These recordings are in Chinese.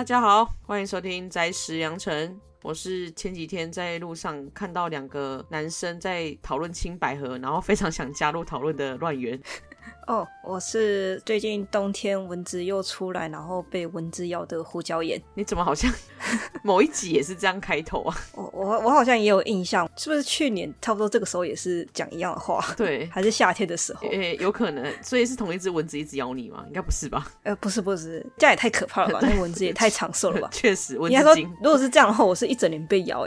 大家好，欢迎收听宅食羊城。我是前几天在路上看到两个男生在讨论青百合，然后非常想加入讨论的乱源。哦，oh, 我是最近冬天蚊子又出来，然后被蚊子咬的胡椒盐。你怎么好像 某一集也是这样开头啊？我我我好像也有印象，是不是去年差不多这个时候也是讲一样的话？对，还是夏天的时候？诶、欸，有可能，所以是同一只蚊子一直咬你吗？应该不是吧？呃，不是不是，这样也太可怕了吧？那蚊子也太长寿了吧？确实，蚊子应该说，如果是这样的话，我是一整年被咬，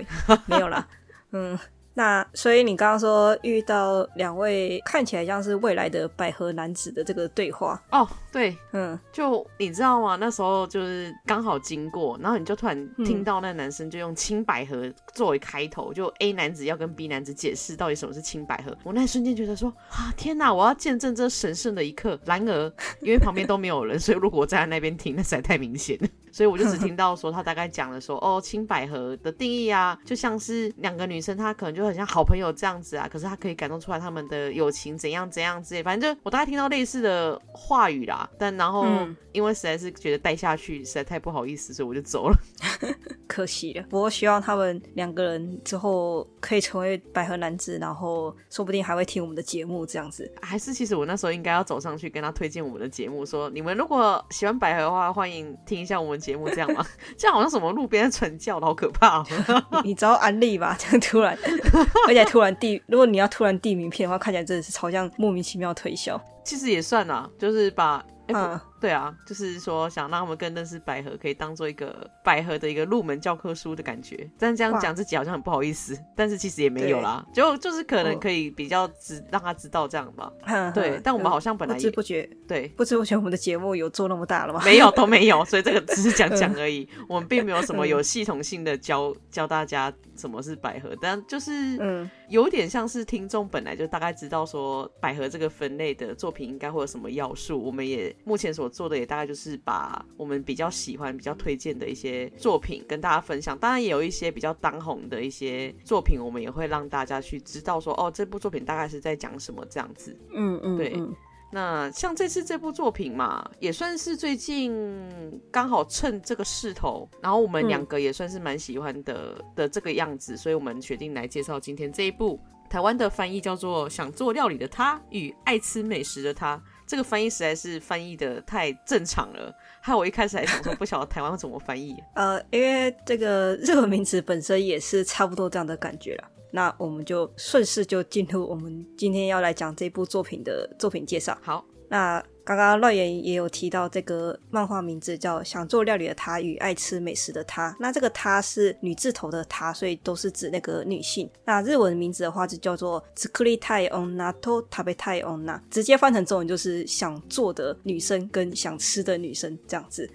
没有啦，嗯。那所以你刚刚说遇到两位看起来像是未来的百合男子的这个对话哦，对，嗯，就你知道吗？那时候就是刚好经过，然后你就突然听到那男生就用青百合作为开头，嗯、就 A 男子要跟 B 男子解释到底什么是青百合。我那一瞬间觉得说啊，天哪，我要见证这神圣的一刻。然而，因为旁边都没有人，所以如果我站在那边听，那实在太明显了。所以我就只听到说他大概讲了说哦，青百合的定义啊，就像是两个女生，她可能就很像好朋友这样子啊，可是她可以感动出来他们的友情怎样怎样之类，反正就我大概听到类似的话语啦。但然后因为实在是觉得待下去实在太不好意思，所以我就走了。可惜了，不过希望他们两个人之后可以成为百合男子，然后说不定还会听我们的节目这样子。还是其实我那时候应该要走上去跟他推荐我们的节目，说你们如果喜欢百合的话，欢迎听一下我们。节目这样吗？这样好像什么路边传教的，好可怕哦！你知道安利吧？这样突然，而且突然递，如果你要突然递名片的话，看起来真的是超像莫名其妙推销。其实也算啦，就是把。嗯，对啊，就是说想让他们更认识百合，可以当做一个百合的一个入门教科书的感觉。但这样讲自己好像很不好意思，但是其实也没有啦，就就是可能可以比较知让他知道这样吧。对，但我们好像本来不知不觉，对，不知不觉我们的节目有做那么大了吗？没有，都没有，所以这个只是讲讲而已。我们并没有什么有系统性的教教大家什么是百合，但就是嗯。有点像是听众本来就大概知道说百合这个分类的作品应该会有什么要素，我们也目前所做的也大概就是把我们比较喜欢、比较推荐的一些作品跟大家分享。当然也有一些比较当红的一些作品，我们也会让大家去知道说哦，这部作品大概是在讲什么这样子。嗯嗯，对。那像这次这部作品嘛，也算是最近刚好趁这个势头，然后我们两个也算是蛮喜欢的、嗯、的这个样子，所以我们决定来介绍今天这一部台湾的翻译叫做《想做料理的他与爱吃美食的她》。这个翻译实在是翻译的太正常了，害我一开始还想说不晓得台湾会怎么翻译。呃，因为这个日文名词本身也是差不多这样的感觉了。那我们就顺势就进入我们今天要来讲这部作品的作品介绍。好，那刚刚乱言也有提到这个漫画名字叫《想做料理的她与爱吃美食的她》。那这个“她”是女字头的“她”，所以都是指那个女性。那日文名字的话就叫做“作りたい女と食べたい女”，直接翻成中文就是“想做的女生”跟“想吃的女生”这样子。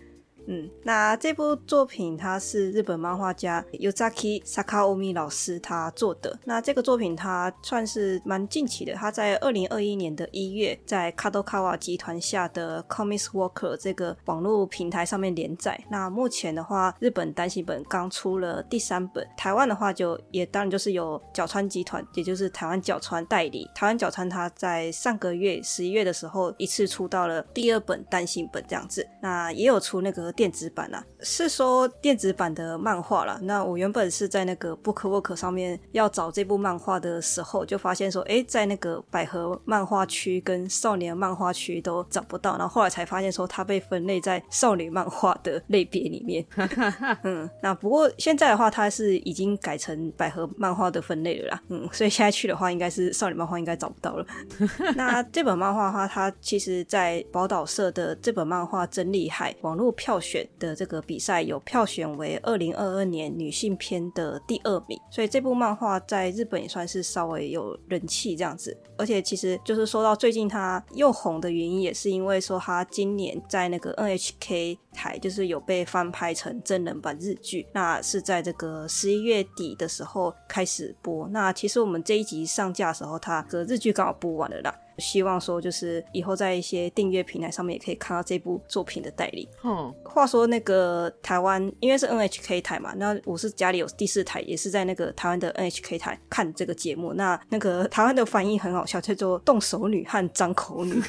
嗯，那这部作品它是日本漫画家 Yuzaki Sakaomi 老师他做的。那这个作品它算是蛮近期的，他在二零二一年的一月在 Kadokawa 集团下的 Comics Walker 这个网络平台上面连载。那目前的话，日本单行本刚出了第三本，台湾的话就也当然就是有角川集团，也就是台湾角川代理。台湾角川他在上个月十一月的时候一次出到了第二本单行本这样子。那也有出那个。电子版啊，是说电子版的漫画啦。那我原本是在那个 BookWalker 上面要找这部漫画的时候，就发现说，哎，在那个百合漫画区跟少年漫画区都找不到。然后后来才发现说，它被分类在少女漫画的类别里面。嗯，那不过现在的话，它是已经改成百合漫画的分类了啦。嗯，所以现在去的话，应该是少女漫画应该找不到了。那这本漫画的话，它其实在宝岛社的这本漫画真厉害，网络票选。选的这个比赛有票选为二零二二年女性篇的第二名，所以这部漫画在日本也算是稍微有人气这样子。而且其实就是说到最近它又红的原因，也是因为说它今年在那个 NHK 台就是有被翻拍成真人版日剧，那是在这个十一月底的时候开始播。那其实我们这一集上架的时候，它的日剧刚好播完了啦。希望说，就是以后在一些订阅平台上面也可以看到这部作品的代理。嗯，话说那个台湾，因为是 NHK 台嘛，那我是家里有第四台，也是在那个台湾的 NHK 台看这个节目。那那个台湾的翻译很好笑，叫做“动手女”和“张口女”。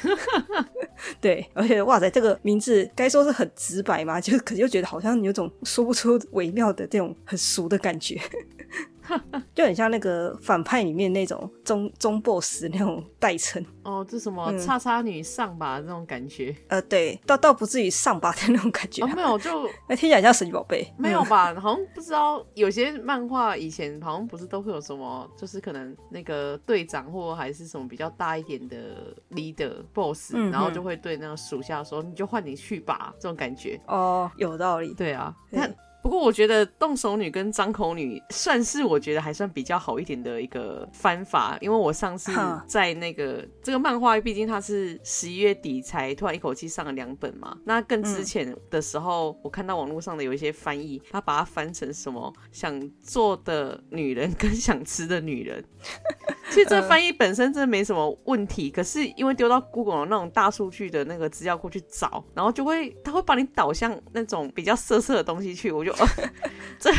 对，而且哇塞，这个名字该说是很直白嘛，就可是又觉得好像有种说不出微妙的这种很俗的感觉。就很像那个反派里面那种中中 boss 那种代称哦，这什么叉叉女上吧、嗯、那种感觉？呃，对，倒倒不至于上吧的那种感觉、啊哦。没有，就 那听起来像神奇宝贝。没有吧？好像不知道，有些漫画以前好像不是都会有什么，就是可能那个队长或还是什么比较大一点的 leader boss，、嗯、然后就会对那个属下说：“你就换你去吧。”这种感觉。哦，有道理。对啊，但。不过我觉得动手女跟张口女算是我觉得还算比较好一点的一个翻法，因为我上次在那个、嗯、这个漫画，毕竟它是十一月底才突然一口气上了两本嘛。那更之前的时候，我看到网络上的有一些翻译，他把它翻成什么想做的女人跟想吃的女人。其实这翻译本身真的没什么问题，可是因为丢到 Google 那种大数据的那个资料库去找，然后就会它会把你导向那种比较色色的东西去，我就。哦，这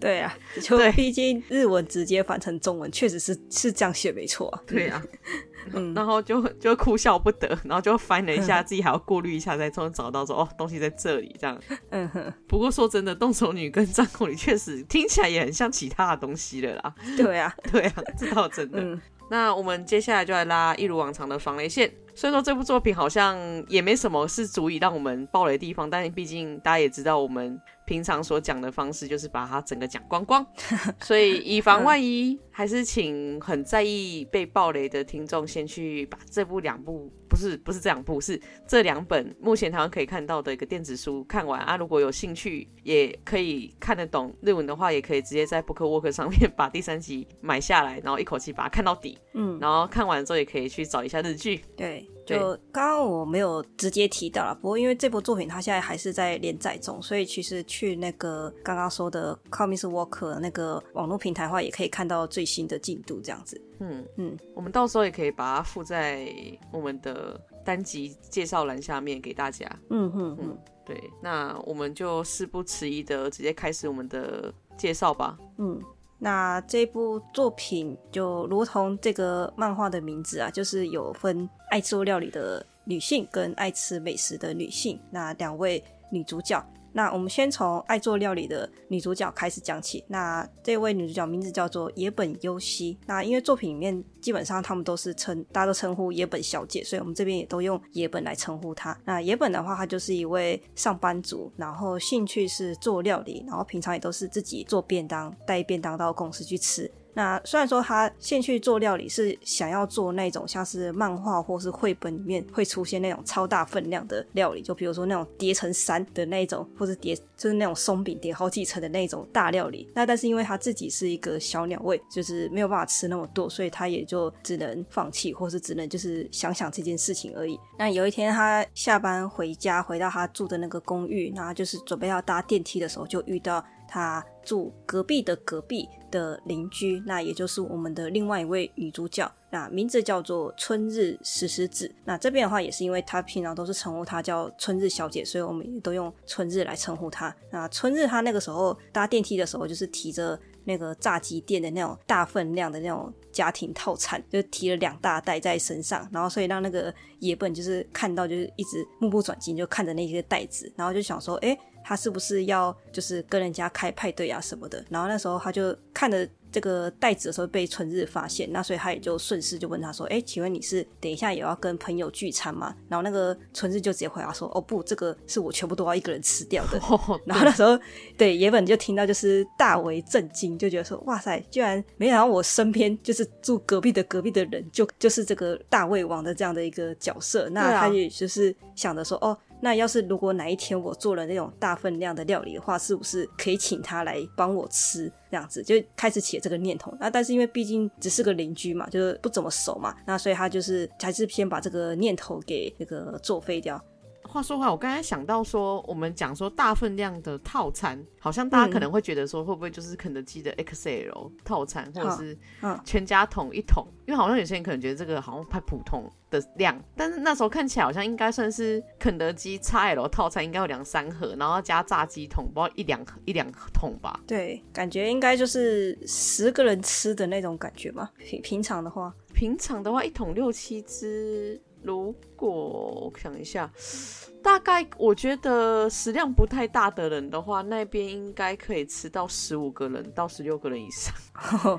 对啊，就毕竟日文直接翻成中文，确实是是这样写没错啊。对啊，嗯，然后就就哭笑不得，然后就翻了一下，自己还要过滤一下，再终于找到说哦，东西在这里这样。嗯哼。不过说真的，动手女跟张口女确实听起来也很像其他的东西了啦。对啊，对啊，这倒真的。嗯。那我们接下来就来拉一如往常的防雷线。虽然说这部作品好像也没什么是足以让我们爆雷的地方，但是毕竟大家也知道我们。平常所讲的方式就是把它整个讲光光，所以以防万一，还是请很在意被暴雷的听众先去把这部两部，不是不是这两部，是这两本目前台湾可以看到的一个电子书看完啊。如果有兴趣，也可以看得懂日文的话，也可以直接在 BookWalker 上面 把第三集买下来，然后一口气把它看到底。嗯，然后看完之后也可以去找一下日剧。对。就刚刚我没有直接提到了，不过因为这部作品它现在还是在连载中，所以其实去那个刚刚说的 Comics Walker 那个网络平台的话，也可以看到最新的进度这样子。嗯嗯，我们到时候也可以把它附在我们的单集介绍栏下面给大家。嗯哼嗯，嗯，对，那我们就事不迟疑的直接开始我们的介绍吧。嗯。那这部作品就如同这个漫画的名字啊，就是有分爱做料理的女性跟爱吃美食的女性，那两位女主角。那我们先从爱做料理的女主角开始讲起。那这位女主角名字叫做野本优希。那因为作品里面基本上他们都是称，大家都称呼野本小姐，所以我们这边也都用野本来称呼她。那野本的话，她就是一位上班族，然后兴趣是做料理，然后平常也都是自己做便当，带便当到公司去吃。那虽然说他先去做料理是想要做那种像是漫画或是绘本里面会出现那种超大分量的料理，就比如说那种叠成山的那种，或是叠就是那种松饼叠好几层的那种大料理。那但是因为他自己是一个小鸟胃，就是没有办法吃那么多，所以他也就只能放弃，或是只能就是想想这件事情而已。那有一天他下班回家，回到他住的那个公寓，那就是准备要搭电梯的时候，就遇到他住隔壁的隔壁的邻居，那也就是我们的另外一位女主角，那名字叫做春日石狮子。那这边的话，也是因为她平常都是称呼她叫春日小姐，所以我们也都用春日来称呼她。那春日她那个时候搭电梯的时候，就是提着那个炸鸡店的那种大分量的那种家庭套餐，就提了两大袋在身上，然后所以让那个野本就是看到就是一直目不转睛就看着那些袋子，然后就想说，哎、他是不是要就是跟人家开派对啊什么的？然后那时候他就看着这个袋子的时候被春日发现，那所以他也就顺势就问他说：“哎，请问你是等一下也要跟朋友聚餐吗？”然后那个春日就直接回答说：“哦不，这个是我全部都要一个人吃掉的。” 然后那时候对野本就听到就是大为震惊，就觉得说：“哇塞，居然没想到我身边就是住隔壁的隔壁的人就就是这个大胃王的这样的一个角色。”那他也就是想着说：“哦。”那要是如果哪一天我做了那种大分量的料理的话，是不是可以请他来帮我吃？这样子就开始起了这个念头。那但是因为毕竟只是个邻居嘛，就是不怎么熟嘛，那所以他就是还是先把这个念头给那个作废掉。话说回来，我刚才想到说，我们讲说大分量的套餐，好像大家可能会觉得说，会不会就是肯德基的 XL 套餐，或者是全家桶一桶？因为好像有些人可能觉得这个好像太普通的量，但是那时候看起来好像应该算是肯德基 XL 套餐，应该有两三盒，然后加炸鸡桶，不知道一两一两桶吧？对，感觉应该就是十个人吃的那种感觉吧。平平常的话。平常的话一桶六七只，如果我想一下，大概我觉得食量不太大的人的话，那边应该可以吃到十五个人到十六个人以上。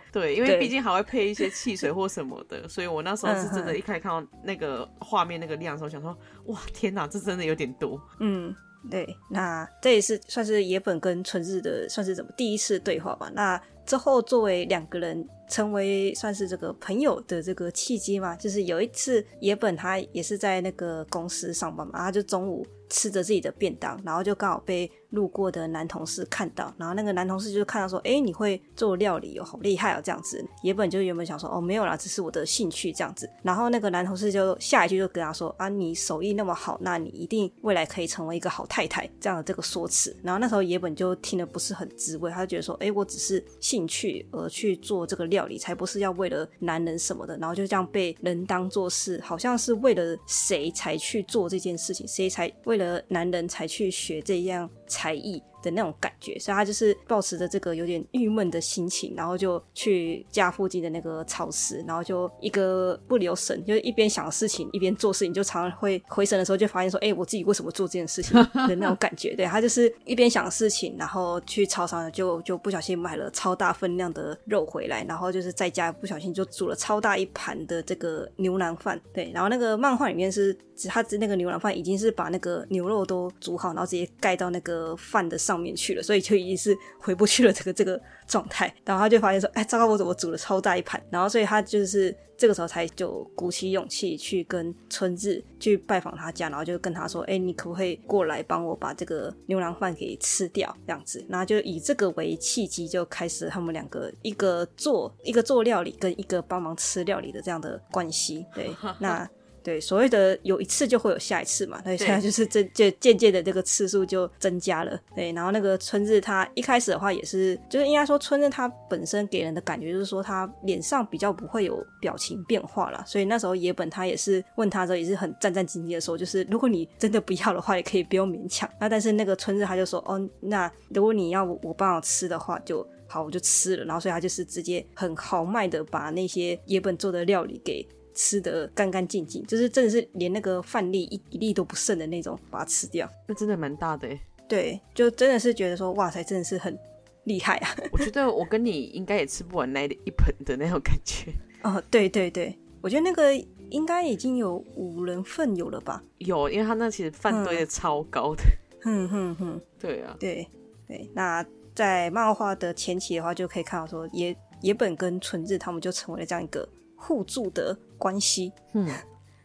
对，因为毕竟还会配一些汽水或什么的，所以我那时候是真的，一开始看到那个画面那个量的时候，想说，哇，天哪，这真的有点多。嗯。对，那这也是算是野本跟春日的算是怎么第一次对话吧。那之后作为两个人成为算是这个朋友的这个契机嘛，就是有一次野本他也是在那个公司上班嘛，他就中午吃着自己的便当，然后就刚好被。路过的男同事看到，然后那个男同事就看到说：“哎，你会做料理哦，好厉害哦！”这样子，野本就原本想说：“哦，没有啦，只是我的兴趣这样子。”然后那个男同事就下一句就跟他说：“啊，你手艺那么好，那你一定未来可以成为一个好太太。”这样的这个说辞。然后那时候野本就听得不是很滋味，他就觉得说：“哎，我只是兴兴趣而去做这个料理，才不是要为了男人什么的。”然后就这样被人当做是好像是为了谁才去做这件事情，谁才为了男人才去学这样才艺。的那种感觉，所以他就是抱持着这个有点郁闷的心情，然后就去家附近的那个超市，然后就一个不留神，就是一边想事情一边做事情，就常常会回神的时候就发现说，哎、我自己为什么做这件事情的那种感觉。对，他就是一边想事情，然后去超商就就不小心买了超大分量的肉回来，然后就是在家不小心就煮了超大一盘的这个牛腩饭。对，然后那个漫画里面是他那个牛腩饭已经是把那个牛肉都煮好，然后直接盖到那个饭的。上面去了，所以就已经是回不去了。这个这个状态，然后他就发现说：“哎，糟糕，我怎么煮了超大一盘？”然后所以他就是这个时候才就鼓起勇气去跟春日去拜访他家，然后就跟他说：“哎，你可不可以过来帮我把这个牛腩饭给吃掉？”这样子，然后就以这个为契机，就开始他们两个一个做一个做料理，跟一个帮忙吃料理的这样的关系。对，那。对，所谓的有一次就会有下一次嘛，所以现在就是这就渐渐的这个次数就增加了。对，然后那个春日他一开始的话也是，就是应该说春日他本身给人的感觉就是说他脸上比较不会有表情变化啦。所以那时候野本他也是问他的时候也是很战战兢兢的说，就是如果你真的不要的话，也可以不用勉强。那但是那个春日他就说，哦，那如果你要我，我帮我吃的话，就好，我就吃了。然后所以他就是直接很豪迈的把那些野本做的料理给。吃的干干净净，就是真的是连那个饭粒一一粒都不剩的那种，把它吃掉。那真的蛮大的诶。对，就真的是觉得说，哇塞，真的是很厉害啊！我觉得我跟你应该也吃不完那一盆的那种感觉。哦，对对对，我觉得那个应该已经有五人份有了吧？有，因为他那其实饭堆的超高的。哼哼哼，对啊，对对。那在漫画的前期的话，就可以看到说野野本跟纯日他们就成为了这样一个互助的关系，嗯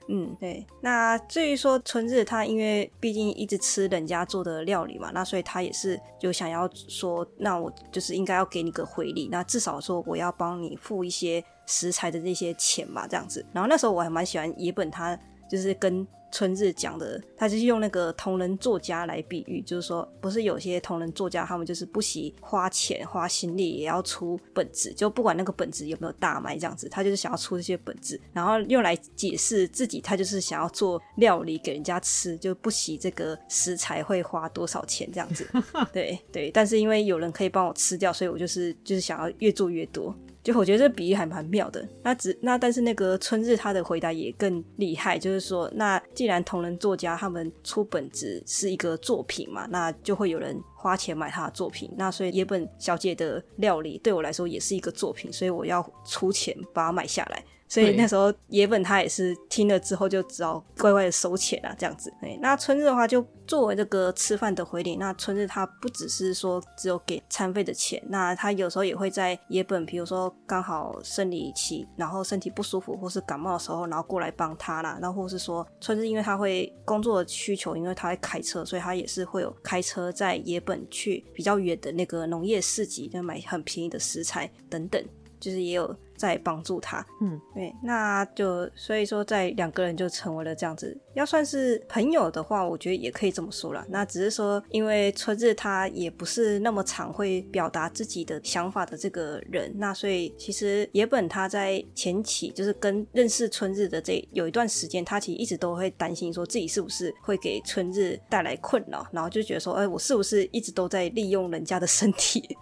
嗯，对。那至于说春日，他因为毕竟一直吃人家做的料理嘛，那所以他也是就想要说，那我就是应该要给你个回礼，那至少说我要帮你付一些食材的那些钱吧，这样子。然后那时候我还蛮喜欢野本，他就是跟。春日讲的，他就是用那个同人作家来比喻，就是说，不是有些同人作家，他们就是不惜花钱花心力也要出本子，就不管那个本子有没有大卖这样子，他就是想要出这些本子，然后用来解释自己，他就是想要做料理给人家吃，就不惜这个食材会花多少钱这样子。对对，但是因为有人可以帮我吃掉，所以我就是就是想要越做越多。就我觉得这比喻还蛮妙的。那只那但是那个春日他的回答也更厉害，就是说，那既然同人作家他们出本子是一个作品嘛，那就会有人花钱买他的作品。那所以野本小姐的料理对我来说也是一个作品，所以我要出钱把它买下来。所以那时候野本他也是听了之后就只好乖乖的收钱啊，这样子。对，那春日的话就作为这个吃饭的回礼，那春日他不只是说只有给餐费的钱，那他有时候也会在野本，比如说刚好生理期，然后身体不舒服或是感冒的时候，然后过来帮他啦。然后或是说春日因为他会工作的需求，因为他会开车，所以他也是会有开车在野本去比较远的那个农业市集，就买很便宜的食材等等，就是也有。在帮助他，嗯，对，那就所以说，在两个人就成为了这样子，要算是朋友的话，我觉得也可以这么说啦。那只是说，因为春日他也不是那么常会表达自己的想法的这个人，那所以其实野本他在前期就是跟认识春日的这有一段时间，他其实一直都会担心说自己是不是会给春日带来困扰，然后就觉得说，哎，我是不是一直都在利用人家的身体？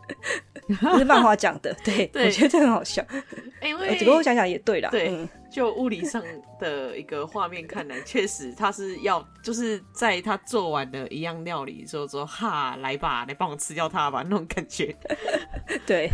这是漫画讲的，对，对，我觉得这很好笑。因为，只不过我想想也对啦。对，嗯，就物理上的一个画面看来，确实他是要就是在他做完的一样料理之后说哈，来吧，来帮我吃掉它吧那种感觉。对，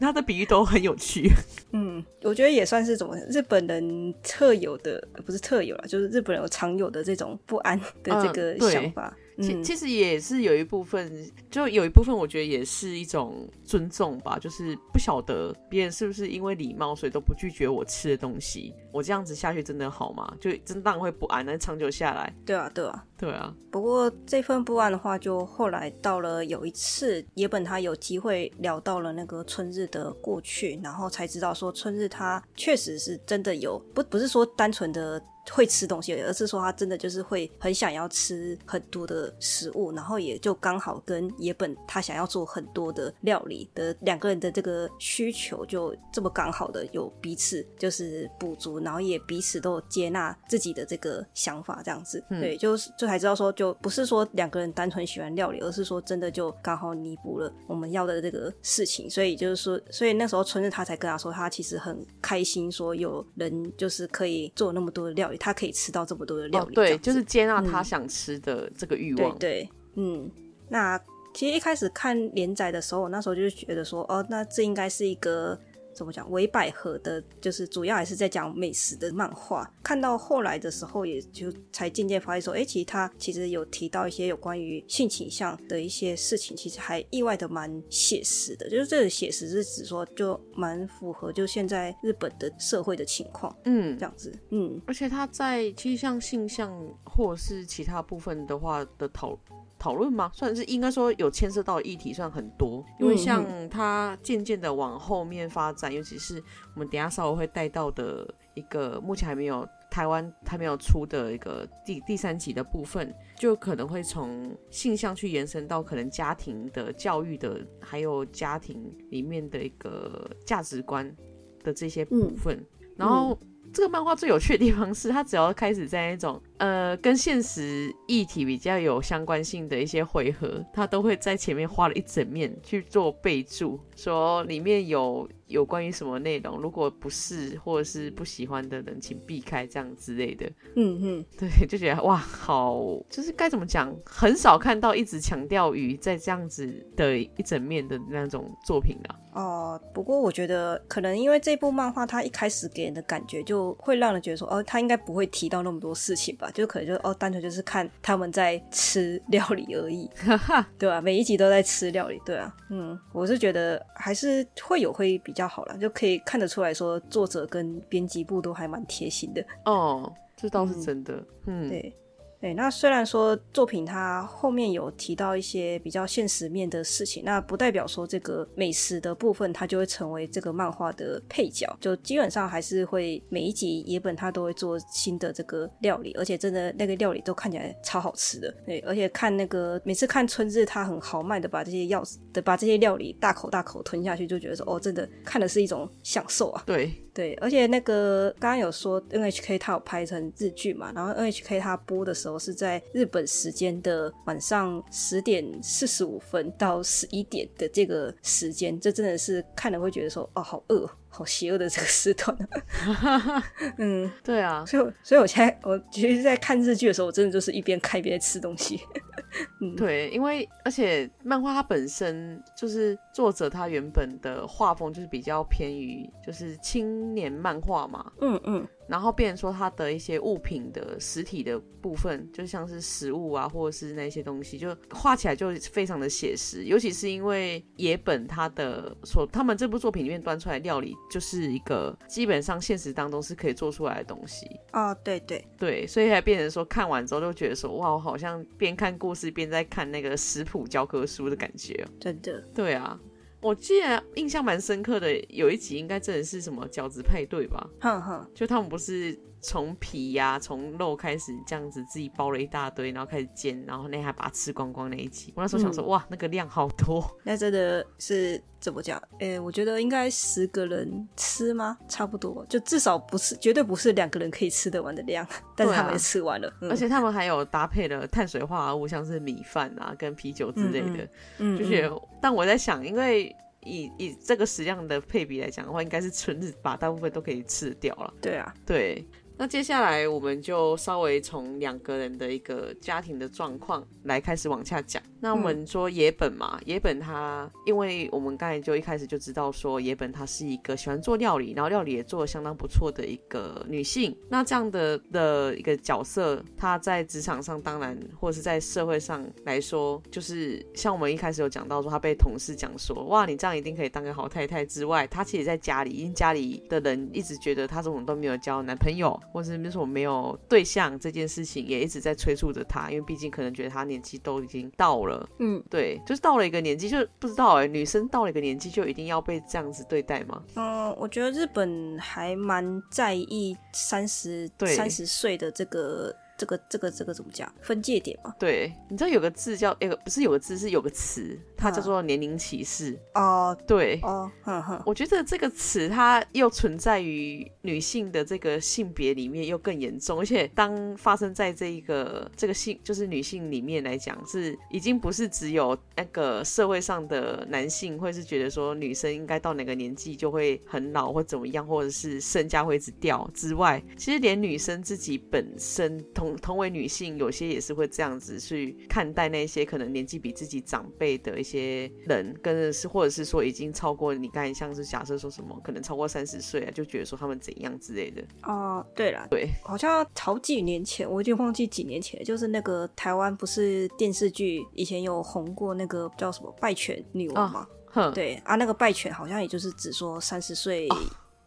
他的比喻都很有趣。嗯，我觉得也算是怎么日本人特有的，不是特有啦，就是日本人有常有的这种不安的这个想法。嗯其其实也是有一部分，就有一部分，我觉得也是一种尊重吧。就是不晓得别人是不是因为礼貌，所以都不拒绝我吃的东西。我这样子下去真的好吗？就真当然会不安，但长久下来，对啊，对啊，对啊。不过这份不安的话，就后来到了有一次，野本他有机会聊到了那个春日的过去，然后才知道说春日他确实是真的有，不不是说单纯的。会吃东西，而是说他真的就是会很想要吃很多的食物，然后也就刚好跟野本他想要做很多的料理的两个人的这个需求就这么刚好的有彼此就是补足，然后也彼此都接纳自己的这个想法，这样子，嗯、对，就是就才知道说就不是说两个人单纯喜欢料理，而是说真的就刚好弥补了我们要的这个事情，所以就是说，所以那时候春日他才跟他说，他其实很开心，说有人就是可以做那么多的料理。他可以吃到这么多的料理，哦，对，就是接纳他想吃的这个欲望。嗯、对，对，嗯，那其实一开始看连载的时候，我那时候就是觉得说，哦，那这应该是一个。怎么讲？微百合的，就是主要还是在讲美食的漫画。看到后来的时候，也就才渐渐发现说，哎，其实他其实有提到一些有关于性倾向的一些事情，其实还意外的蛮写实的。就是这个写实是指说，就蛮符合就现在日本的社会的情况，嗯，这样子，嗯。而且他在其实像性向或者是其他部分的话的讨。讨论吗？算是应该说有牵涉到的议题算很多，因为像它渐渐的往后面发展，尤其是我们等下稍微会带到的一个目前还没有台湾还没有出的一个第第三集的部分，就可能会从性向去延伸到可能家庭的教育的，还有家庭里面的一个价值观的这些部分，嗯、然后。这个漫画最有趣的地方是，它只要开始在那种呃跟现实议题比较有相关性的一些回合，他都会在前面画了一整面去做备注，说里面有。有关于什么内容？如果不是或者是不喜欢的人，请避开这样之类的。嗯嗯，对，就觉得哇，好，就是该怎么讲，很少看到一直强调于在这样子的一整面的那种作品啊。哦，不过我觉得可能因为这部漫画，它一开始给人的感觉就会让人觉得说，哦，他应该不会提到那么多事情吧？就可能就哦，单纯就是看他们在吃料理而已，对吧、啊？每一集都在吃料理，对啊。嗯，我是觉得还是会有会比较。比较好了，就可以看得出来说，作者跟编辑部都还蛮贴心的。哦，这倒是真的。嗯，嗯对。对，那虽然说作品它后面有提到一些比较现实面的事情，那不代表说这个美食的部分它就会成为这个漫画的配角，就基本上还是会每一集野本他都会做新的这个料理，而且真的那个料理都看起来超好吃的。对，而且看那个每次看春日他很豪迈的把这些药的把这些料理大口大口吞下去，就觉得说哦，真的看的是一种享受啊。对。对，而且那个刚刚有说 NHK 它有拍成日剧嘛，然后 NHK 它播的时候是在日本时间的晚上十点四十五分到十一点的这个时间，这真的是看了会觉得说哦，好饿。好邪恶的这个时段，嗯，对啊，所以，所以我现在我其实，在看日剧的时候，我真的就是一边看一边吃东西。嗯，对，因为而且漫画它本身就是作者他原本的画风就是比较偏于就是青年漫画嘛，嗯嗯。然后变成说它的一些物品的实体的部分，就像是食物啊，或者是那些东西，就画起来就非常的写实。尤其是因为野本他的所，他们这部作品里面端出来料理，就是一个基本上现实当中是可以做出来的东西。哦，对对对，所以才变成说看完之后就觉得说，哇，我好像边看故事边在看那个食谱教科书的感觉。真的。对啊。我记得印象蛮深刻的，有一集应该真的是什么饺子派对吧？哼哼，就他们不是从皮呀、啊、从肉开始这样子自己包了一大堆，然后开始煎，然后那还把它吃光光那一集。我那时候想说，嗯、哇，那个量好多。那真的是怎么讲？诶、欸，我觉得应该十个人吃吗？差不多，就至少不是，绝对不是两个人可以吃得完的量。但是他们也吃完了，啊嗯、而且他们还有搭配了碳水化合物，像是米饭啊跟啤酒之类的。嗯，就是，但我在想，因为以以这个食量的配比来讲的话，应该是春日把大部分都可以吃掉了。对啊，对。那接下来我们就稍微从两个人的一个家庭的状况来开始往下讲。那我们说野本嘛，嗯、野本他，因为我们刚才就一开始就知道说野本她是一个喜欢做料理，然后料理也做的相当不错的一个女性。那这样的的一个角色，她在职场上当然，或者是在社会上来说，就是像我们一开始有讲到说，她被同事讲说，哇，你这样一定可以当个好太太之外，她其实在家里，因为家里的人一直觉得她怎么都没有交男朋友。或是为什么没有对象这件事情，也一直在催促着他，因为毕竟可能觉得他年纪都已经到了，嗯，对，就是到了一个年纪，就不知道哎、欸，女生到了一个年纪就一定要被这样子对待吗？嗯，我觉得日本还蛮在意三十三十岁的这个。这个这个这个怎么讲？分界点嘛？对，你知道有个字叫那个不是有个字是有个词，它叫做年龄歧视。哦，对，哦，呵呵，我觉得这个词它又存在于女性的这个性别里面又更严重，而且当发生在这一个这个性就是女性里面来讲，是已经不是只有那个社会上的男性会是觉得说女生应该到哪个年纪就会很老或怎么样，或者是身价会一直掉之外，其实连女生自己本身同同为女性，有些也是会这样子去看待那些可能年纪比自己长辈的一些人，跟是或者是说已经超过你刚才像是假设说什么可能超过三十岁啊，就觉得说他们怎样之类的。哦、呃，对了，对，好像好几年前，我已经忘记几年前，就是那个台湾不是电视剧以前有红过那个叫什么《拜犬女王》吗？哦、对啊，那个拜犬好像也就是只说三十岁。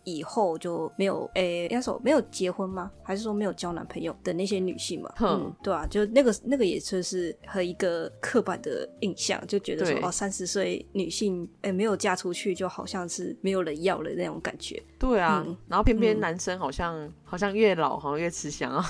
哦以后就没有诶，应该说没有结婚吗？还是说没有交男朋友的那些女性嘛？嗯，对啊，就那个那个也就是和一个刻板的印象，就觉得说哦，三十岁女性诶没有嫁出去，就好像是没有人要了那种感觉。对啊，嗯、然后偏偏男生好像、嗯、好像越老好像越吃香啊。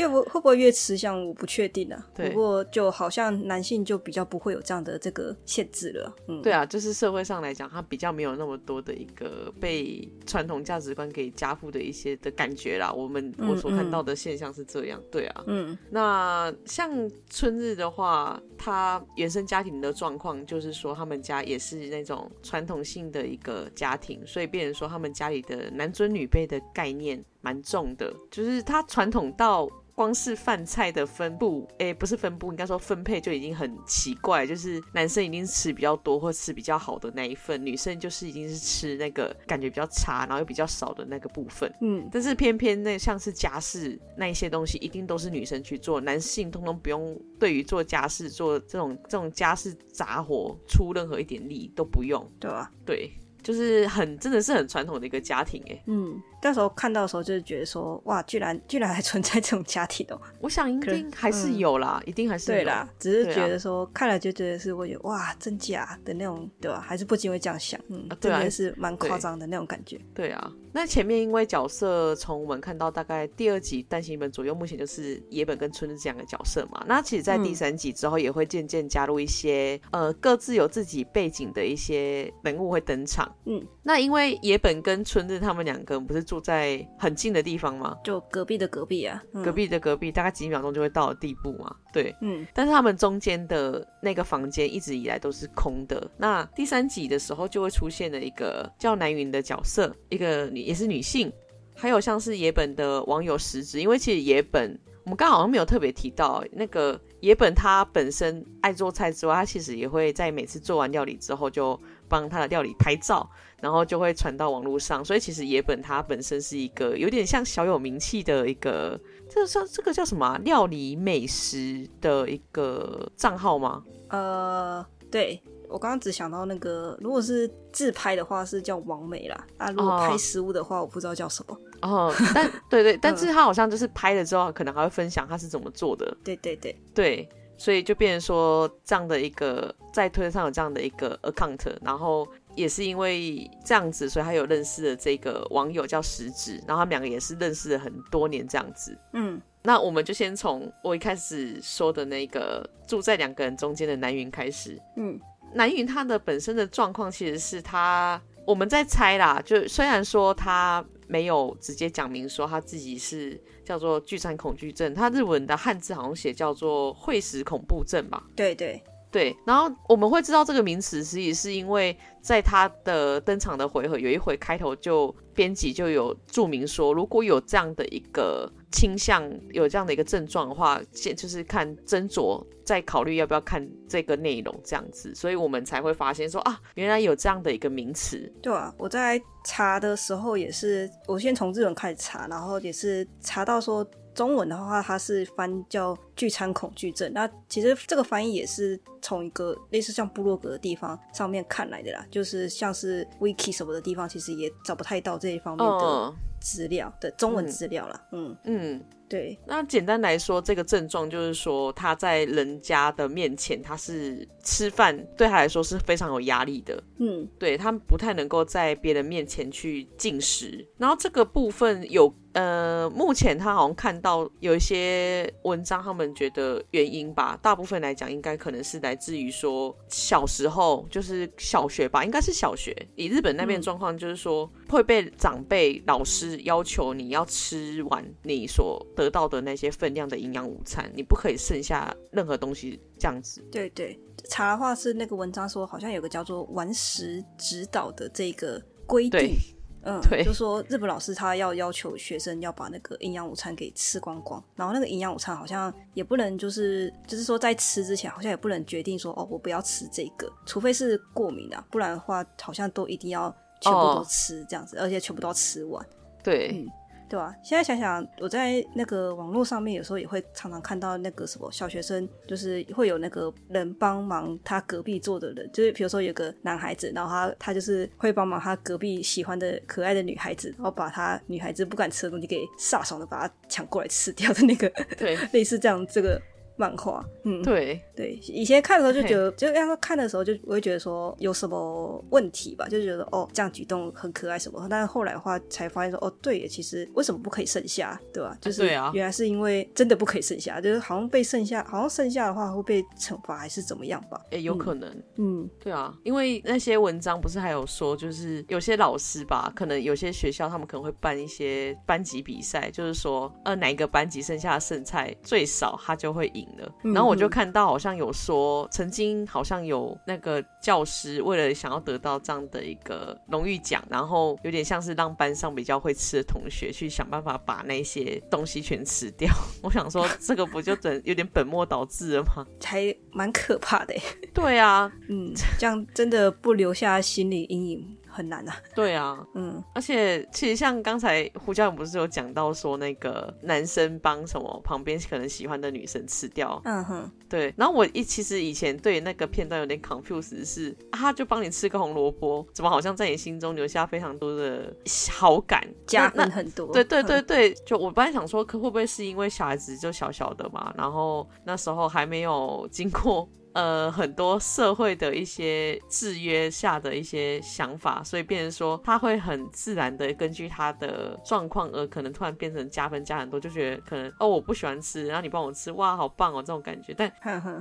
因为会不会越吃香，我不确定啊。对，不过就好像男性就比较不会有这样的这个限制了。嗯，对啊，就是社会上来讲，他比较没有那么多的一个被传统价值观给加负的一些的感觉啦。我们我所看到的现象是这样。对啊，嗯，那像春日的话，他原生家庭的状况就是说，他们家也是那种传统性的一个家庭，所以变成说他们家里的男尊女卑的概念蛮重的，就是它传统到。光是饭菜的分布，哎、欸，不是分布，应该说分配就已经很奇怪。就是男生一定是吃比较多或吃比较好的那一份，女生就是已经是吃那个感觉比较差，然后又比较少的那个部分。嗯，但是偏偏那像是家事那一些东西，一定都是女生去做，男性通通不用对于做家事做这种这种家事杂活出任何一点力都不用，对吧？对，就是很真的是很传统的一个家庭，哎，嗯。那时候看到的时候，就是觉得说，哇，居然居然还存在这种家庭哦！我想一定还是有啦，嗯、一定还是有对啦。只是觉得说，啊、看了就觉得是我觉得哇，真假的那种，对吧？还是不禁会这样想，嗯，啊对啊，真的是蛮夸张的那种感觉对。对啊，那前面因为角色从我们看到大概第二集单行本左右，目前就是野本跟春日这样的角色嘛。那其实，在第三集之后，也会渐渐加入一些、嗯、呃各自有自己背景的一些人物会登场。嗯，那因为野本跟春日他们两个不是住在很近的地方吗？就隔壁的隔壁啊，嗯、隔壁的隔壁，大概几秒钟就会到的地步嘛。对，嗯。但是他们中间的那个房间一直以来都是空的。那第三集的时候就会出现了一个叫南云的角色，一个女也是女性，还有像是野本的网友石子，因为其实野本我们刚好像没有特别提到那个野本，他本身爱做菜之外，他其实也会在每次做完料理之后就帮他的料理拍照。然后就会传到网络上，所以其实野本他本身是一个有点像小有名气的一个，这个叫这个叫什么啊？料理美食的一个账号吗？呃，对，我刚刚只想到那个，如果是自拍的话是叫王美啦，啊，如果拍食物的话，我不知道叫什么。哦，但对对，但是他好像就是拍了之后，可能还会分享他是怎么做的。对对对对，所以就变成说这样的一个在推特上有这样的一个 account，然后。也是因为这样子，所以他有认识了这个网友叫石子，然后他们两个也是认识了很多年这样子。嗯，那我们就先从我一开始说的那个住在两个人中间的南云开始。嗯，南云他的本身的状况其实是他，我们在猜啦，就虽然说他没有直接讲明说他自己是叫做聚餐恐惧症，他日文的汉字好像写叫做会食恐怖症吧？对对。对，然后我们会知道这个名词，实际是因为在他的登场的回合，有一回开头就编辑就有注明说，如果有这样的一个倾向，有这样的一个症状的话，现就是看斟酌再考虑要不要看这个内容这样子，所以我们才会发现说啊，原来有这样的一个名词。对啊，我在查的时候也是，我先从日文开始查，然后也是查到说。中文的话，它是翻叫聚餐恐惧症。那其实这个翻译也是从一个类似像部落格的地方上面看来的啦，就是像是 Wiki 什么的地方，其实也找不太到这一方面的资料、哦、的中文资料了。嗯嗯。嗯对，那简单来说，这个症状就是说他在人家的面前，他是吃饭对他来说是非常有压力的。嗯，对，他不太能够在别人面前去进食。然后这个部分有呃，目前他好像看到有一些文章，他们觉得原因吧，大部分来讲应该可能是来自于说小时候就是小学吧，应该是小学。以日本那边的状况就是说、嗯、会被长辈老师要求你要吃完你所。得到的那些分量的营养午餐，你不可以剩下任何东西这样子。对对，查的话是那个文章说，好像有个叫做“完食指导”的这个规定。对嗯，对，就说日本老师他要要求学生要把那个营养午餐给吃光光，然后那个营养午餐好像也不能就是就是说在吃之前好像也不能决定说哦，我不要吃这个，除非是过敏啊，不然的话好像都一定要全部都吃这样子，哦、而且全部都要吃完。对。嗯对吧？现在想想，我在那个网络上面有时候也会常常看到那个什么小学生，就是会有那个人帮忙他隔壁坐的人，就是比如说有个男孩子，然后他他就是会帮忙他隔壁喜欢的可爱的女孩子，然后把他女孩子不敢吃的东西给飒爽的把他抢过来吃掉的那个，对，类似这样这个。漫画，嗯，对。对，以前看的时候就觉得，就要看的时候就我会觉得说有什么问题吧，就觉得哦这样举动很可爱什么，但是后来的话才发现说哦对，其实为什么不可以剩下，对吧？就是原来是因为真的不可以剩下，就是好像被剩下，好像剩下的话会被惩罚还是怎么样吧？哎，有可能，嗯，对啊，因为那些文章不是还有说，就是有些老师吧，可能有些学校他们可能会办一些班级比赛，就是说呃哪一个班级剩下的剩菜最少，他就会赢。然后我就看到好像有说，曾经好像有那个教师为了想要得到这样的一个荣誉奖，然后有点像是让班上比较会吃的同学去想办法把那些东西全吃掉。我想说，这个不就等有点本末倒置了吗？还蛮可怕的。对啊，嗯，这样真的不留下心理阴影。很难啊，对啊，嗯，而且其实像刚才胡教练不是有讲到说那个男生帮什么旁边可能喜欢的女生吃掉，嗯哼，对，然后我一其实以前对那个片段有点 confused 是，啊，他就帮你吃个红萝卜，怎么好像在你心中留下非常多的好感，加分很多，对对对对，就我本来想说，可会不会是因为小孩子就小小的嘛，然后那时候还没有经过。呃，很多社会的一些制约下的一些想法，所以变成说他会很自然的根据他的状况而可能突然变成加分加很多，就觉得可能哦我不喜欢吃，然后你帮我吃，哇好棒哦这种感觉。但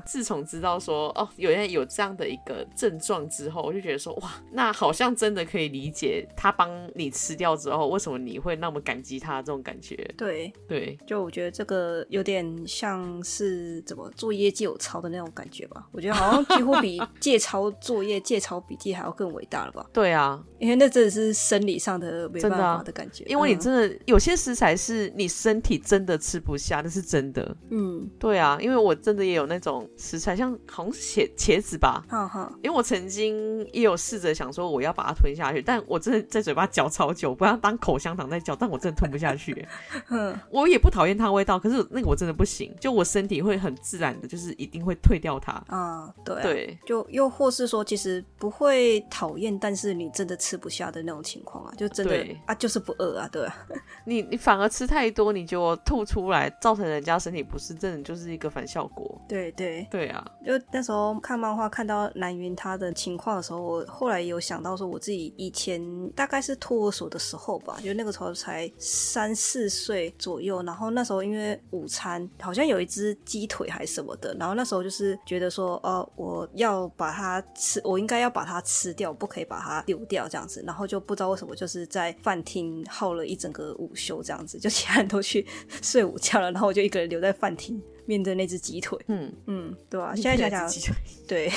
自从知道说哦有人有这样的一个症状之后，我就觉得说哇那好像真的可以理解他帮你吃掉之后，为什么你会那么感激他这种感觉。对对，就我觉得这个有点像是怎么做业绩有超的那种感觉吧。我觉得好像几乎比借抄作业、借抄笔记还要更伟大了吧？对啊，因为那真的是生理上的没办法的感觉。因为你真的、嗯、有些食材是你身体真的吃不下，那是真的。嗯，对啊，因为我真的也有那种食材，像好像茄茄子吧。哈哈，因为我曾经也有试着想说我要把它吞下去，但我真的在嘴巴嚼超久，不要当口香糖在嚼，但我真的吞不下去。嗯，我也不讨厌它的味道，可是那个我真的不行，就我身体会很自然的，就是一定会退掉它。啊，对啊，对，就又或是说，其实不会讨厌，但是你真的吃不下的那种情况啊，就真的啊，就是不饿啊，对啊，你你反而吃太多，你就吐出来，造成人家身体不适，真的就是一个反效果。对对。对啊，就那时候看漫画看到南云他的情况的时候，我后来有想到说，我自己以前大概是托儿所的时候吧，就那个时候才三四岁左右，然后那时候因为午餐好像有一只鸡腿还是什么的，然后那时候就是觉得说，说哦。我要把它吃，我应该要把它吃掉，不可以把它丢掉这样子。然后就不知道为什么，就是在饭厅耗了一整个午休这样子，就其他人都去 睡午觉了，然后我就一个人留在饭厅面对那只鸡腿。嗯嗯，对啊，现在想想，对，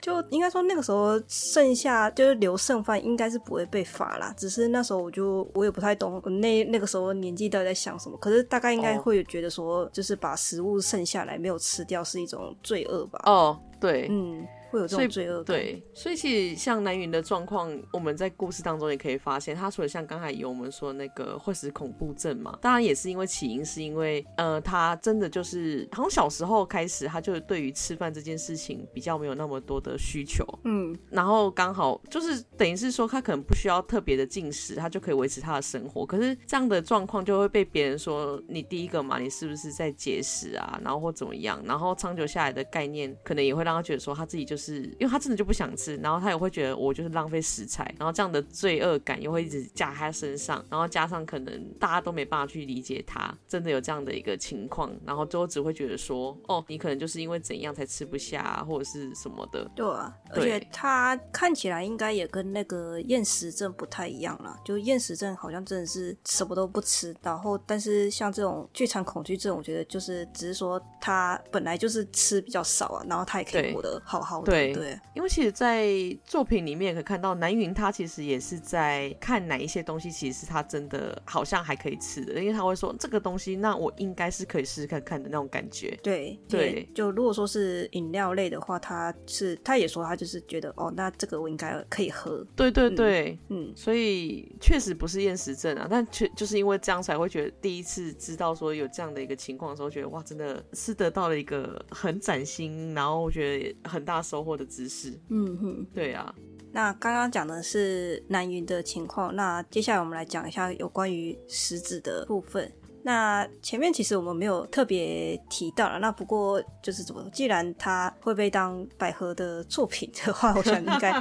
就应该说那个时候剩下就是留剩饭，应该是不会被罚啦。只是那时候我就我也不太懂，那那个时候年纪到底在想什么。可是大概应该会有觉得说，就是把食物剩下来没有吃掉是一种罪恶吧？哦，对，嗯。会有这种罪恶感，对，所以其实像南云的状况，我们在故事当中也可以发现，他除了像刚才有我们说那个会使恐怖症嘛，当然也是因为起因是因为，呃，他真的就是从小时候开始，他就对于吃饭这件事情比较没有那么多的需求，嗯，然后刚好就是等于是说他可能不需要特别的进食，他就可以维持他的生活，可是这样的状况就会被别人说你第一个嘛，你是不是在节食啊，然后或怎么样，然后长久下来的概念可能也会让他觉得说他自己就是。是因为他真的就不想吃，然后他也会觉得我就是浪费食材，然后这样的罪恶感又会一直加在他身上，然后加上可能大家都没办法去理解他真的有这样的一个情况，然后最后只会觉得说，哦，你可能就是因为怎样才吃不下或者是什么的。对啊，而且他看起来应该也跟那个厌食症不太一样啦，就厌食症好像真的是什么都不吃，然后但是像这种聚餐恐惧症，我觉得就是只是说他本来就是吃比较少啊，然后他也可以活得好好的。对，对，因为其实，在作品里面也可以看到，南云他其实也是在看哪一些东西，其实是他真的好像还可以吃的，因为他会说这个东西，那我应该是可以试试看看的那种感觉。对对，就如果说是饮料类的话，他是他也说他就是觉得哦，那这个我应该可以喝。对对对，嗯，嗯，所以确实不是厌食症啊，但确就是因为这样才会觉得第一次知道说有这样的一个情况的时候，觉得哇，真的是得到了一个很崭新，然后我觉得很大收获的知识，嗯哼，对啊。那刚刚讲的是南云的情况，那接下来我们来讲一下有关于食指的部分。那前面其实我们没有特别提到了，那不过就是怎么，既然他会被当百合的作品的话，我想应该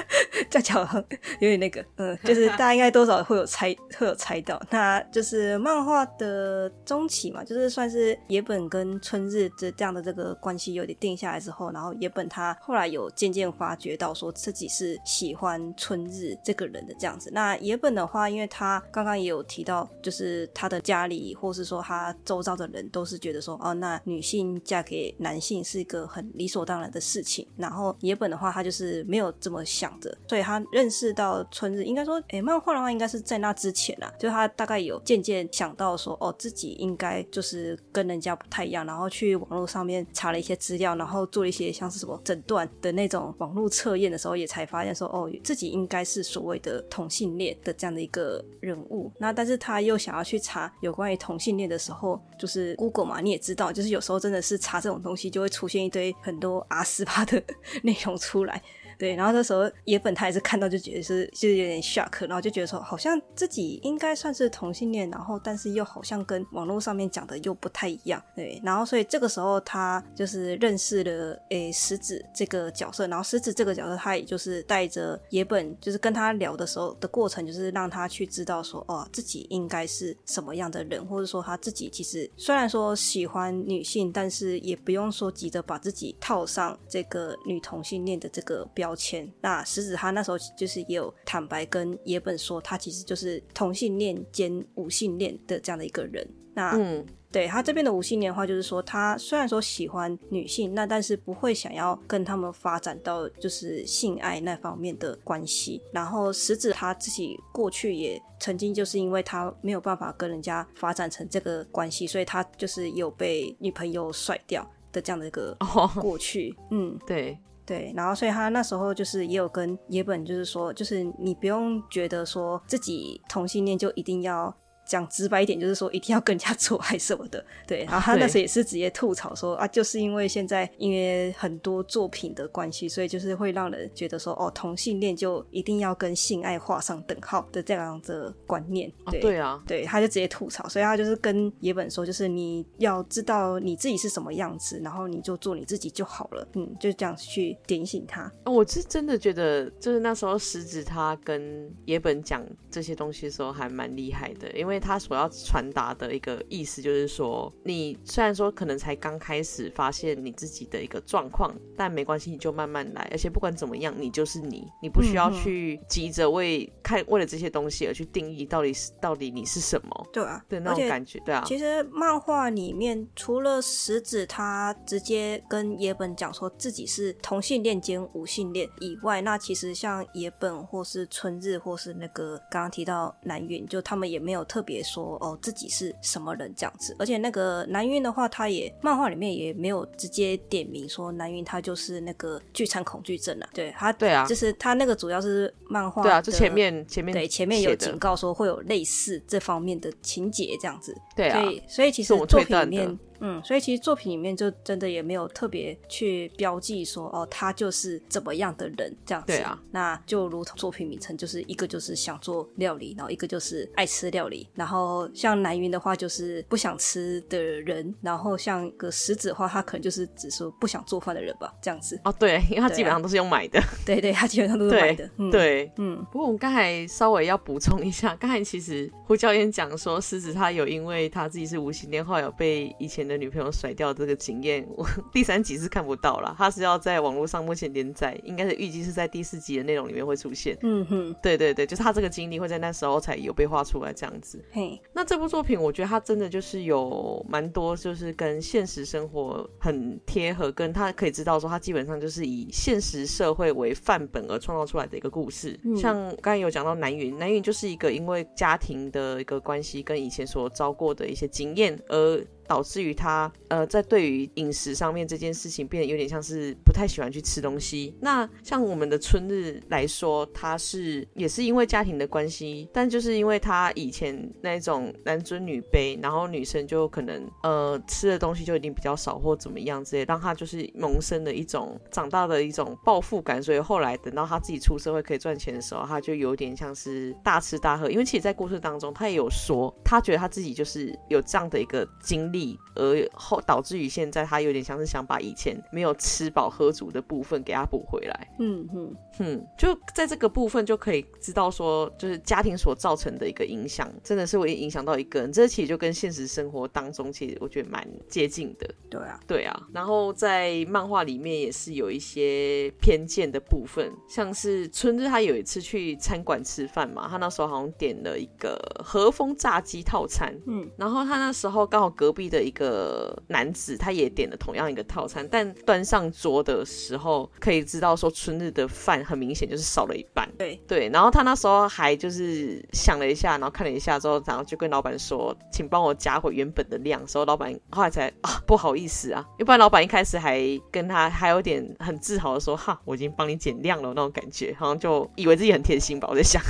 这样讲有点那个，嗯，就是大家应该多少会有猜，会有猜到，那就是漫画的中期嘛，就是算是野本跟春日这这样的这个关系有点定下来之后，然后野本他后来有渐渐发觉到说自己是喜欢春日这个人的这样子。那野本的话，因为他刚刚也有提到，就是他的家里。或是说他周遭的人都是觉得说，哦，那女性嫁给男性是一个很理所当然的事情。然后野本的话，他就是没有这么想着，所以他认识到春日，应该说，诶，漫画的话应该是在那之前啊，就他大概有渐渐想到说，哦，自己应该就是跟人家不太一样，然后去网络上面查了一些资料，然后做了一些像是什么诊断的那种网络测验的时候，也才发现说，哦，自己应该是所谓的同性恋的这样的一个人物。那但是他又想要去查有关于同性恋的时候，就是 Google 嘛，你也知道，就是有时候真的是查这种东西，就会出现一堆很多阿斯巴的 内容出来。对，然后那时候野本他也是看到就觉得是就是有点 shock，然后就觉得说好像自己应该算是同性恋，然后但是又好像跟网络上面讲的又不太一样。对，然后所以这个时候他就是认识了诶石子这个角色，然后石子这个角色他也就是带着野本，就是跟他聊的时候的过程，就是让他去知道说哦自己应该是什么样的人，或者说他自己其实虽然说喜欢女性，但是也不用说急着把自己套上这个女同性恋的这个标签。那石子他那时候就是也有坦白跟野本说，他其实就是同性恋兼无性恋的这样的一个人。那嗯，对他这边的无性恋的话，就是说他虽然说喜欢女性，那但是不会想要跟他们发展到就是性爱那方面的关系。然后石子他自己过去也曾经就是因为他没有办法跟人家发展成这个关系，所以他就是有被女朋友甩掉的这样的一个过去。哦、嗯，对。对，然后所以他那时候就是也有跟野本，就是说，就是你不用觉得说自己同性恋就一定要。讲直白一点，就是说一定要跟人家做爱什么的，对。然后他那时候也是直接吐槽说啊，就是因为现在因为很多作品的关系，所以就是会让人觉得说哦，同性恋就一定要跟性爱画上等号的这样的观念。对，哦、对啊，对，他就直接吐槽，所以他就是跟野本说，就是你要知道你自己是什么样子，然后你就做你自己就好了。嗯，就这样去点醒他。我是真的觉得，就是那时候石子他跟野本讲这些东西的时候还蛮厉害的，因为。为他所要传达的一个意思就是说，你虽然说可能才刚开始发现你自己的一个状况，但没关系，你就慢慢来。而且不管怎么样，你就是你，你不需要去急着为看为了这些东西而去定义到底是到底你是什么。对啊，对那种感觉，对啊。其实漫画里面除了石子他直接跟野本讲说自己是同性恋兼无性恋以外，那其实像野本或是春日或是那个刚刚提到南云，就他们也没有特别说哦自己是什么人这样子。而且那个南云的话，他也漫画里面也没有直接点名说南云他就是那个聚餐恐惧症啊。对他，对啊，就是他那个主要是漫画，对啊，就前面前面对前面有警告说会有类似这方面的情节这样子。对啊，所以所以其实作品里面。嗯，所以其实作品里面就真的也没有特别去标记说哦，他就是怎么样的人这样子。对啊，那就如同作品名称，就是一个就是想做料理，然后一个就是爱吃料理。然后像南云的话，就是不想吃的人。然后像个石子的话，他可能就是只说不想做饭的人吧，这样子。哦，对，因为他基本上都是用买的。对，对对，他基本上都是买的。对，嗯、对嗯。不过我们刚才稍微要补充一下，刚才其实胡教练讲说，狮子他有因为他自己是无性恋，后来有被以前的女朋友甩掉。这个经验，我 第三集是看不到了，他是要在网络上目前连载，应该是预计是在第四集的内容里面会出现。嗯哼，对对对，就是他这个经历会在那时候才有被画出来这样子。嘿，那这部作品我觉得他真的就是有蛮多，就是跟现实生活很贴合，跟他可以知道说他基本上就是以现实社会为范本而创造出来的一个故事。嗯、像刚才有讲到南云，南云就是一个因为家庭的一个关系跟以前所遭过的一些经验而。导致于他，呃，在对于饮食上面这件事情变得有点像是不太喜欢去吃东西。那像我们的春日来说，他是也是因为家庭的关系，但就是因为他以前那种男尊女卑，然后女生就可能呃吃的东西就一定比较少或怎么样之类，让他就是萌生了一种长大的一种报复感。所以后来等到他自己出社会可以赚钱的时候，他就有点像是大吃大喝。因为其实，在故事当中，他也有说，他觉得他自己就是有这样的一个经历。而后导致于现在，他有点像是想把以前没有吃饱喝足的部分给他补回来。嗯哼哼，就在这个部分就可以知道说，就是家庭所造成的一个影响，真的是会影响到一个人。这其实就跟现实生活当中，其实我觉得蛮接近的。对啊，对啊。然后在漫画里面也是有一些偏见的部分，像是春日他有一次去餐馆吃饭嘛，他那时候好像点了一个和风炸鸡套餐。嗯，然后他那时候刚好隔壁。的一个男子，他也点了同样一个套餐，但端上桌的时候，可以知道说春日的饭很明显就是少了一半。对对，然后他那时候还就是想了一下，然后看了一下之后，然后就跟老板说：“请帮我加回原本的量。”时候老板后来才啊不好意思啊，要不然老板一开始还跟他还有点很自豪的说：“哈，我已经帮你减量了。”那种感觉，好像就以为自己很贴心吧，我在想。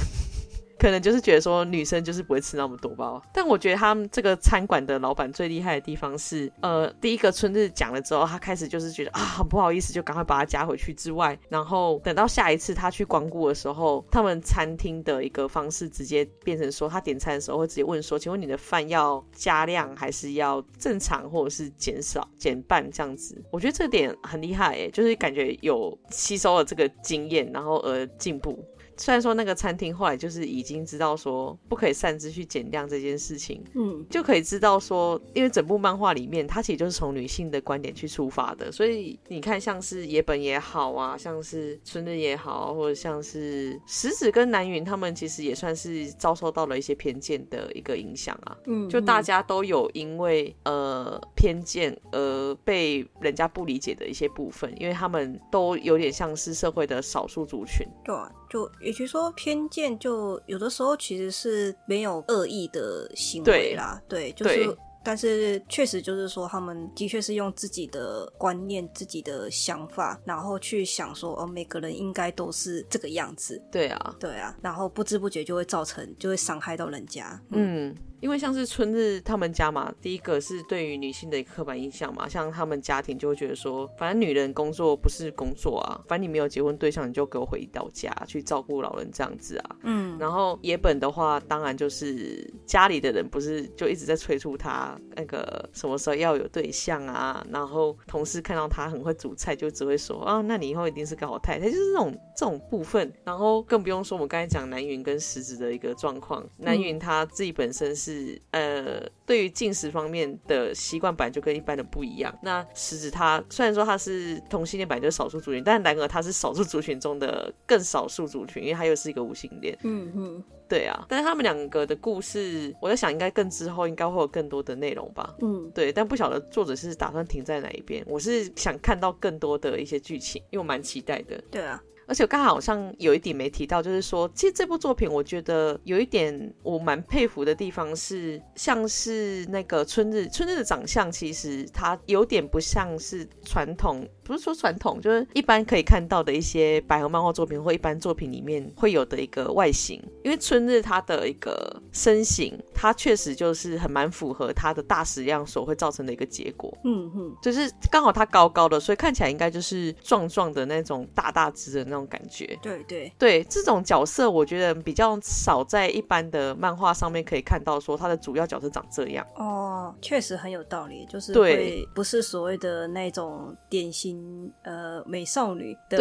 可能就是觉得说女生就是不会吃那么多吧，但我觉得他们这个餐馆的老板最厉害的地方是，呃，第一个春日讲了之后，他开始就是觉得啊很不好意思，就赶快把它加回去之外，然后等到下一次他去光顾的时候，他们餐厅的一个方式直接变成说，他点餐的时候会直接问说，请问你的饭要加量还是要正常或者是减少减半这样子？我觉得这点很厉害诶，就是感觉有吸收了这个经验，然后而进步。虽然说那个餐厅后来就是已经知道说不可以擅自去减量这件事情，嗯，就可以知道说，因为整部漫画里面它其实就是从女性的观点去出发的，所以你看像是野本也好啊，像是春日也好，或者像是石子跟南云他们其实也算是遭受到了一些偏见的一个影响啊，嗯，就大家都有因为呃偏见而被人家不理解的一些部分，因为他们都有点像是社会的少数族群，对。就与其说，偏见就有的时候其实是没有恶意的行为啦，对，对，就是，但是确实就是说，他们的确是用自己的观念、自己的想法，然后去想说，哦，每个人应该都是这个样子，对啊，对啊，然后不知不觉就会造成，就会伤害到人家，嗯。嗯因为像是春日他们家嘛，第一个是对于女性的一个刻板印象嘛，像他们家庭就会觉得说，反正女人工作不是工作啊，反正你没有结婚对象，你就给我回到家去照顾老人这样子啊。嗯，然后野本的话，当然就是家里的人不是就一直在催促他那个什么时候要有对象啊，然后同事看到他很会煮菜，就只会说啊，那你以后一定是个好太太，就是那种这种部分。然后更不用说我们刚才讲南云跟石子的一个状况，南云他自己本身是。呃，对于进食方面的习惯本来就跟一般的不一样。那石子他虽然说他是同性恋，本来就是少数族群，但然而他是少数族群中的更少数族群，因为他又是一个无性恋。嗯嗯。对啊，但是他们两个的故事，我在想应该更之后应该会有更多的内容吧。嗯，对，但不晓得作者是打算停在哪一边。我是想看到更多的一些剧情，因为我蛮期待的。对啊。而且刚好好像有一点没提到，就是说，其实这部作品我觉得有一点我蛮佩服的地方是，像是那个春日，春日的长相其实他有点不像是传统，不是说传统，就是一般可以看到的一些百合漫画作品或一般作品里面会有的一个外形。因为春日他的一个身形，他确实就是很蛮符合他的大食量所会造成的一个结果。嗯哼，就是刚好他高高的，所以看起来应该就是壮壮的那种大大只的那种。感觉对对对，这种角色我觉得比较少在一般的漫画上面可以看到，说他的主要角色长这样。哦，确实很有道理，就是对，不是所谓的那种典型呃美少女的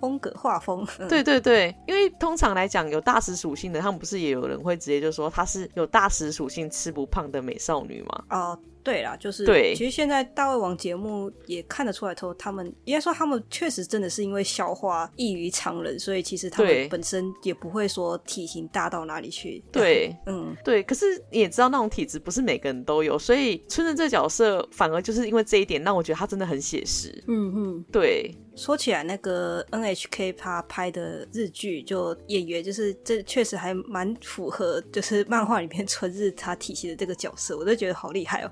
风格画风。对对对，因为通常来讲有大食属性的，他们不是也有人会直接就说她是有大食属性吃不胖的美少女吗？哦。对啦，就是对，其实现在大胃王节目也看得出来，说他们应该说他们确实真的是因为消化异于常人，所以其实他们本身也不会说体型大到哪里去。对，嗯，对。可是你也知道那种体质不是每个人都有，所以春日这个角色反而就是因为这一点，让我觉得他真的很写实。嗯嗯，对。说起来，那个 NHK 他拍的日剧，就演员就是这确实还蛮符合，就是漫画里面春日他体系的这个角色，我都觉得好厉害哦。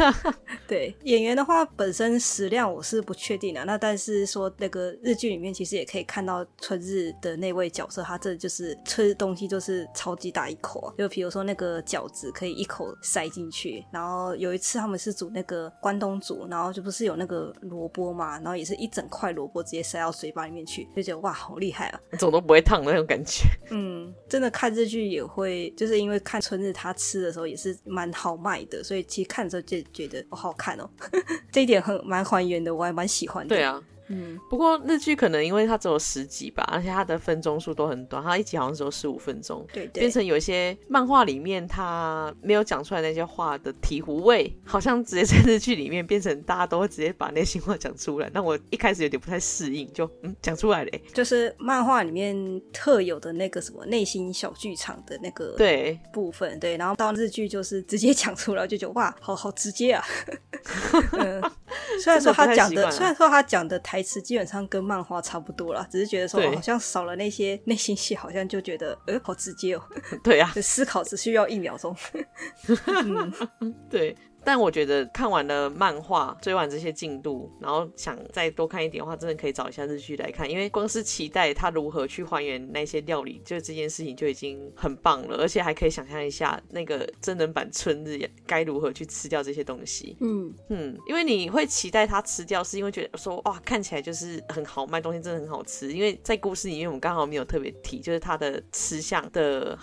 对演员的话，本身食量我是不确定的，那但是说那个日剧里面其实也可以看到春日的那位角色，他这就是吃东西就是超级大一口，啊就比如说那个饺子可以一口塞进去，然后有一次他们是煮那个关东煮，然后就不是有那个萝卜嘛，然后也是一整。块萝卜直接塞到嘴巴里面去，就觉得哇，好厉害啊！怎么都不会烫的那种感觉。嗯，真的看日剧也会，就是因为看春日他吃的时候也是蛮豪迈的，所以其实看的时候就觉得哦好看哦。这一点很蛮还原的，我还蛮喜欢的。对啊。嗯，不过日剧可能因为它只有十集吧，而且它的分钟数都很短，它一集好像只有十五分钟，对，对，变成有一些漫画里面它没有讲出来那些话的醍醐味，好像直接在日剧里面变成大家都会直接把内心话讲出来，那我一开始有点不太适应，就嗯讲出来嘞，就是漫画里面特有的那个什么内心小剧场的那个对部分，对，然后到日剧就是直接讲出来，就觉得哇，好好直接啊。嗯，虽然说他讲的，虽然说他讲的台词基本上跟漫画差不多啦，只是觉得说好像少了那些 内心戏，好像就觉得呃好直接哦。对呀、啊，思考只需要一秒钟。嗯，对。但我觉得看完了漫画，追完这些进度，然后想再多看一点的话，真的可以找一下日剧来看，因为光是期待他如何去还原那些料理，就这件事情就已经很棒了，而且还可以想象一下那个真人版春日该如何去吃掉这些东西。嗯嗯，因为你会期待他吃掉，是因为觉得说哇，看起来就是很豪迈，东西真的很好吃。因为在故事里面，我们刚好没有特别提，就是他的吃相的。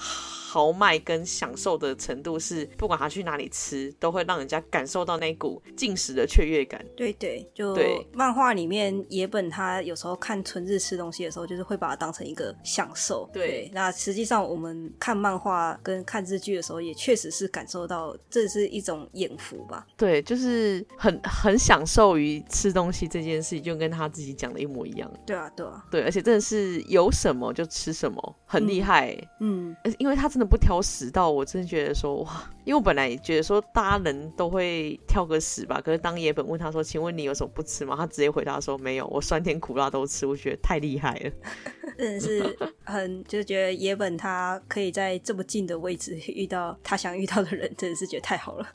豪迈跟享受的程度是，不管他去哪里吃，都会让人家感受到那股进食的雀跃感。对对，就对漫画里面野本他有时候看春日吃东西的时候，就是会把它当成一个享受。对，对那实际上我们看漫画跟看日剧的时候，也确实是感受到这是一种眼福吧。对，就是很很享受于吃东西这件事情，就跟他自己讲的一模一样。对啊，对啊，对，而且真的是有什么就吃什么，很厉害。嗯，因为他真的。不挑食到我真的觉得说哇，因为我本来觉得说大家人都会跳个屎吧，可是当野本问他说，请问你有什么不吃吗？他直接回答说没有，我酸甜苦辣都吃。我觉得太厉害了，真的是很就是觉得野本他可以在这么近的位置遇到他想遇到的人，真的是觉得太好了。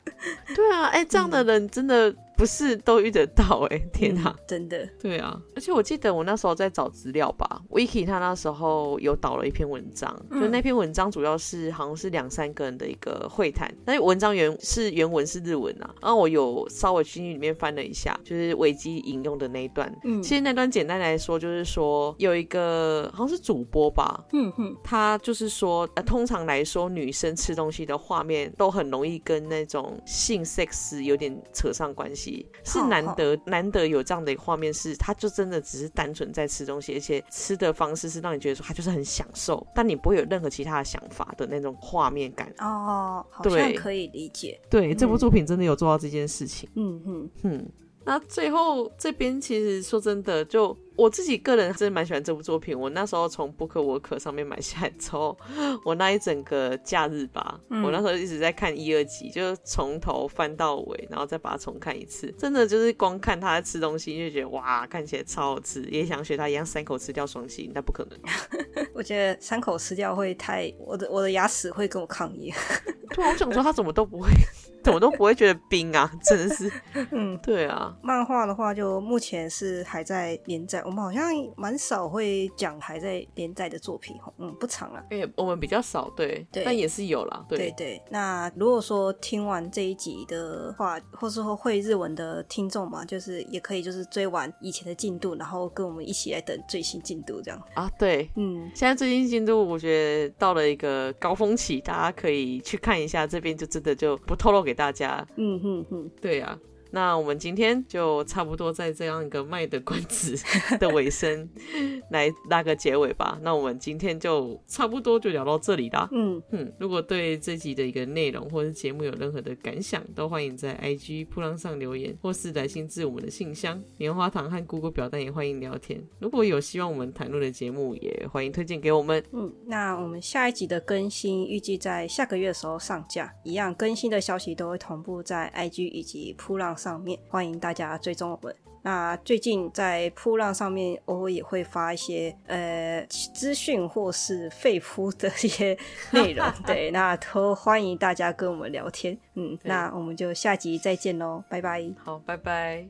对啊，哎、欸，这样的人真的。不是都遇得到哎、欸，天哪、啊嗯，真的，对啊，而且我记得我那时候在找资料吧，Wiki 他那时候有导了一篇文章，嗯、就那篇文章主要是好像是两三个人的一个会谈，那文章原是原文是日文啊，然后我有稍微去里面翻了一下，就是维基引用的那一段，嗯，其实那段简单来说就是说有一个好像是主播吧，嗯哼，他就是说，呃，通常来说女生吃东西的画面都很容易跟那种性 sex 有点扯上关系。西，是难得难得有这样的一个画面，是他就真的只是单纯在吃东西，而且吃的方式是让你觉得说他就是很享受，但你不会有任何其他的想法的那种画面感。哦，好像可以理解。对，这部作品真的有做到这件事情。嗯嗯嗯。那最后这边其实说真的就。我自己个人真的蛮喜欢这部作品。我那时候从 BookWalker 上面买下来之后，我那一整个假日吧，嗯、我那时候一直在看一二集，就是从头翻到尾，然后再把它重看一次。真的就是光看他在吃东西，就觉得哇，看起来超好吃，也想学他一样三口吃掉双星，但不可能。我觉得三口吃掉会太，我的我的牙齿会跟我抗议。对，我想说他怎么都不会，怎么都不会觉得冰啊，真的是。嗯，对啊。漫画的话，就目前是还在连载。我们好像蛮少会讲还在连载的作品，嗯，不长啊。哎，我们比较少，对，对，但也是有啦，对对对。那如果说听完这一集的话，或是说会日文的听众嘛，就是也可以就是追完以前的进度，然后跟我们一起来等最新进度这样。啊，对，嗯，现在最新进度我觉得到了一个高峰期，大家可以去看一下，这边就真的就不透露给大家。嗯哼哼，对呀、啊。那我们今天就差不多在这样一个卖的关子的尾声来拉个结尾吧。那我们今天就差不多就聊到这里啦。嗯嗯，如果对这集的一个内容或是节目有任何的感想，都欢迎在 IG 扑浪上留言，或是来信至我们的信箱。棉花糖和 Google 表单也欢迎聊天。如果有希望我们谈论的节目，也欢迎推荐给我们。嗯，那我们下一集的更新预计在下个月的时候上架，一样更新的消息都会同步在 IG 以及噗浪上面，欢迎大家追踪我们。那最近在扑浪上面，偶尔也会发一些呃资讯或是废铺的一些内容，对，那都欢迎大家跟我们聊天。嗯，那我们就下集再见喽，拜拜。好，拜拜。